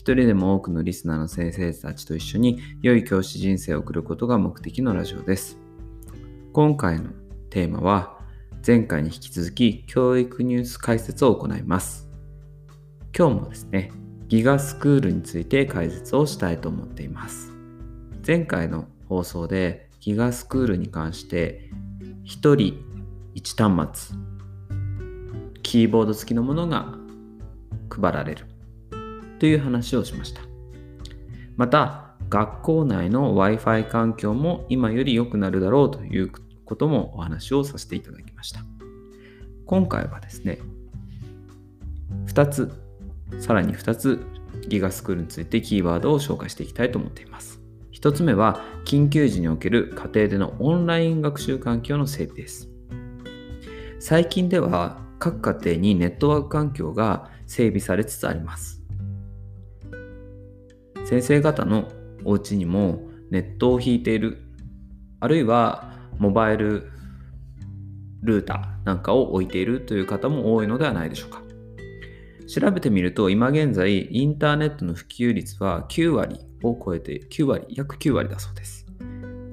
一人でも多くのリスナーの先生たちと一緒に良い教師人生を送ることが目的のラジオです。今回のテーマは前回に引き続き教育ニュース解説を行います。今日もですね、ギガスクールについて解説をしたいと思っています。前回の放送でギガスクールに関して1人1端末キーボード付きのものが配られるという話をしました。また、学校内の Wi-Fi 環境も今より良くなるだろうということもお話をさせていただきました。今回はですね、2つ、さらに2つギガスクールについてキーワードを紹介していきたいと思っています。1つ目は、緊急時における家庭でのオンライン学習環境の整備です。最近では各家庭にネットワーク環境が整備されつつあります。先生方のお家にもネットを引いている、あるいはモバイルルーターなんかを置いているという方も多いのではないでしょうか。調べてみると、今現在、インターネットの普及率は9割を超えて、9割、約9割だそうです。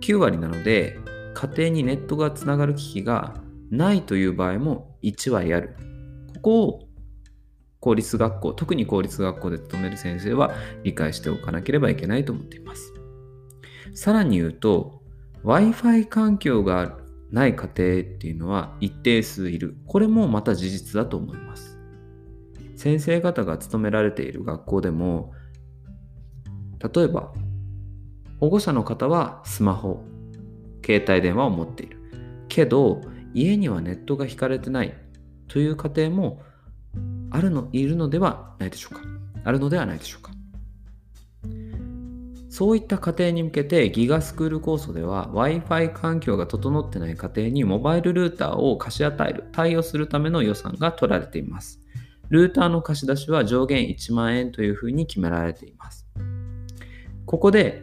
9割なので、家庭にネットがつながる機器がないという場合も1割ある。ここを公立学校、特に公立学校で勤める先生は理解しておかなければいけないと思っています。さらに言うと、Wi-Fi 環境がない家庭っていうのは一定数いる。これもまた事実だと思います。先生方が勤められている学校でも、例えば、保護者の方はスマホ、携帯電話を持っている。けど、家にはネットが引かれてないという家庭もあるの、いるのではないでしょうか。あるのではないでしょうか。そういった家庭に向けてギガスクール構想では Wi-Fi 環境が整ってない家庭にモバイルルーターを貸し与える、対応するための予算が取られています。ルーターの貸し出しは上限1万円というふうに決められています。ここで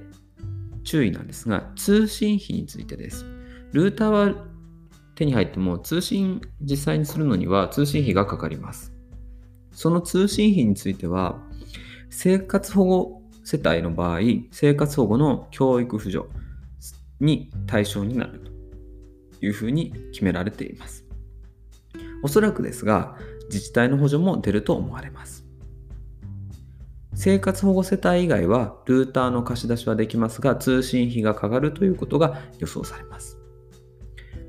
注意なんですが、通信費についてです。ルーターは手に入っても通信実際にするのには通信費がかかります。その通信費については、生活保護世帯の場合、生活保護の教育扶助に対象になるというふうに決められています。おそらくですが、自治体の補助も出ると思われます。生活保護世帯以外は、ルーターの貸し出しはできますが、通信費がかかるということが予想されます。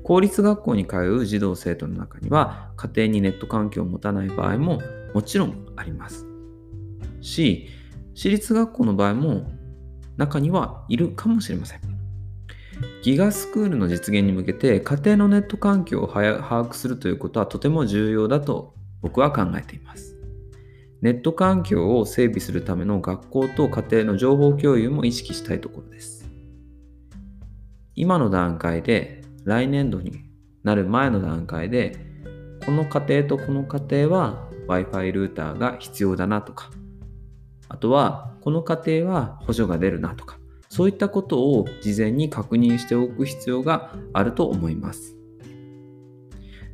公立学校に通う児童生徒の中には、家庭にネット環境を持たない場合ももちろんあります。し、私立学校の場合も中にはいるかもしれません。ギガスクールの実現に向けて家庭のネット環境を把握するということはとても重要だと僕は考えています。ネット環境を整備するための学校と家庭の情報共有も意識したいところです。今の段階で来年度になる前の段階でこの家庭とこの家庭は Wi-Fi ルーターが必要だなとか。あとはこの家庭は補助が出るなとか。そういったことを事前に確認しておく必要があると思います。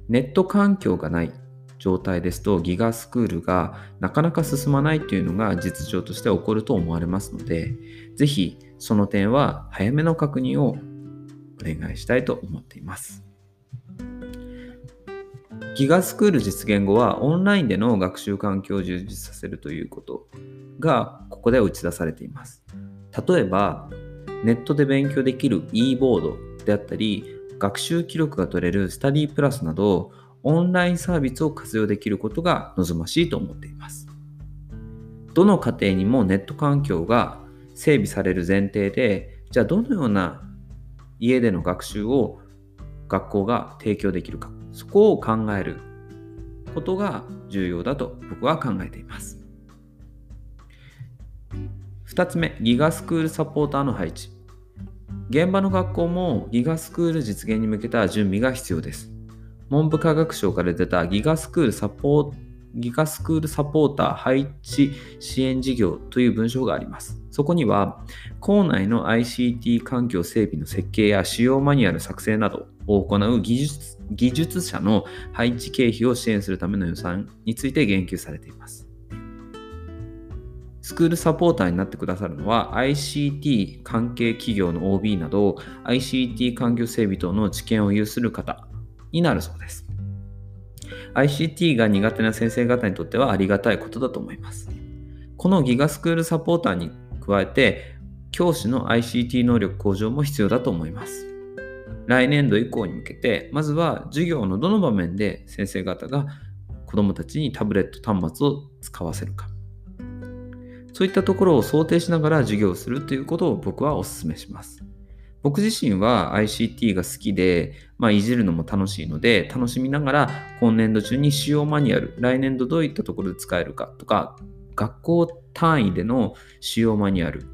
ネット環境がない状態ですとギガスクールがなかなか進まないというのが実情として起こると思われますのでぜひその点は早めの確認をお願いしたいと思っています。ギガスクール実現後はオンラインでの学習環境を充実させるということがここで打ち出されています。例えばネットで勉強できる e ボードであったり学習記録が取れるスタディプラスなどオンラインサービスを活用できることが望ましいと思っています。どの家庭にもネット環境が整備される前提でじゃあどのような家での学習を学校が提供できるかそこを考えることが重要だと僕は考えています2つ目、ギガスクールサポーターの配置。現場の学校もギガスクール実現に向けた準備が必要です。文部科学省から出たギガスクールサポーギガスクールサポーター配置支援事業という文章があります。そこには、校内の ICT 環境整備の設計や使用マニュアル作成などを行う技術技術者の配置経費を支援するための予算について言及されています。スクールサポーターになってくださるのは ICT 関係企業の OB など ICT 環境整備等の知見を有する方になるそうです。ICT が苦手な先生方にとってはありがたいことだと思います。このギガスクールサポーターに加えて、教師の ICT 能力向上も必要だと思います。来年度以降に向けて、まずは授業のどの場面で先生方が子どもたちにタブレット端末を使わせるか。そういったところを想定しながら授業をするということを僕はお勧めします。僕自身は ICT が好きで、まあ、いじるのも楽しいので、楽しみながら今年度中に使用マニュアル、来年度どういったところで使えるかとか、学校単位での使用マニュアル、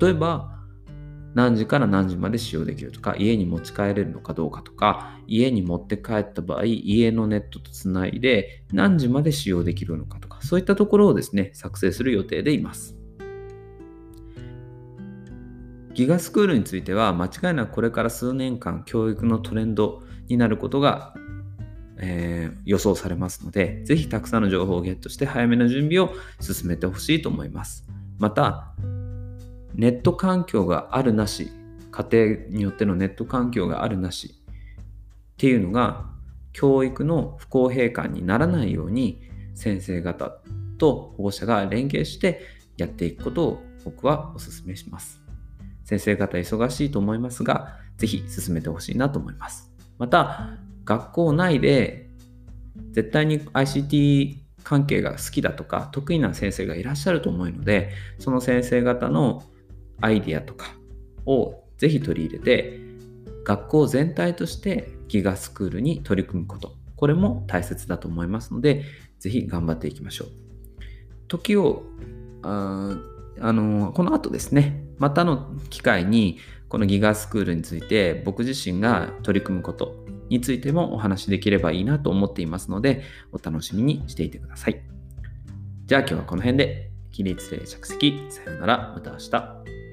例えば何時から何時まで使用できるとか、家に持ち帰れるのかどうかとか、家に持って帰った場合、家のネットとつないで何時まで使用できるのかとか、そういったところをですね、作成する予定でいます。ギガスクールについては間違いなくこれから数年間教育のトレンドになることが、えー、予想されますので、ぜひたくさんの情報をゲットして早めの準備を進めてほしいと思います。また、ネット環境があるなし、家庭によってのネット環境があるなしっていうのが教育の不公平感にならないように先生方と保護者が連携してやっていくことを僕はお勧めします。先生方忙しいと思いますが、ぜひ進めてほしいなと思います。また、学校内で絶対に ICT 関係が好きだとか得意な先生がいらっしゃると思うので、その先生方のアイディアとかをぜひ取り入れて、学校全体としてギガスクールに取り組むこと、これも大切だと思いますので、ぜひ頑張っていきましょう。時を、ああのこの後ですね、またの機会にこのギガスクールについて僕自身が取り組むことについてもお話しできればいいなと思っていますのでお楽しみにしていてください。じゃあ今日はこの辺で起立例着席さよならまた明日。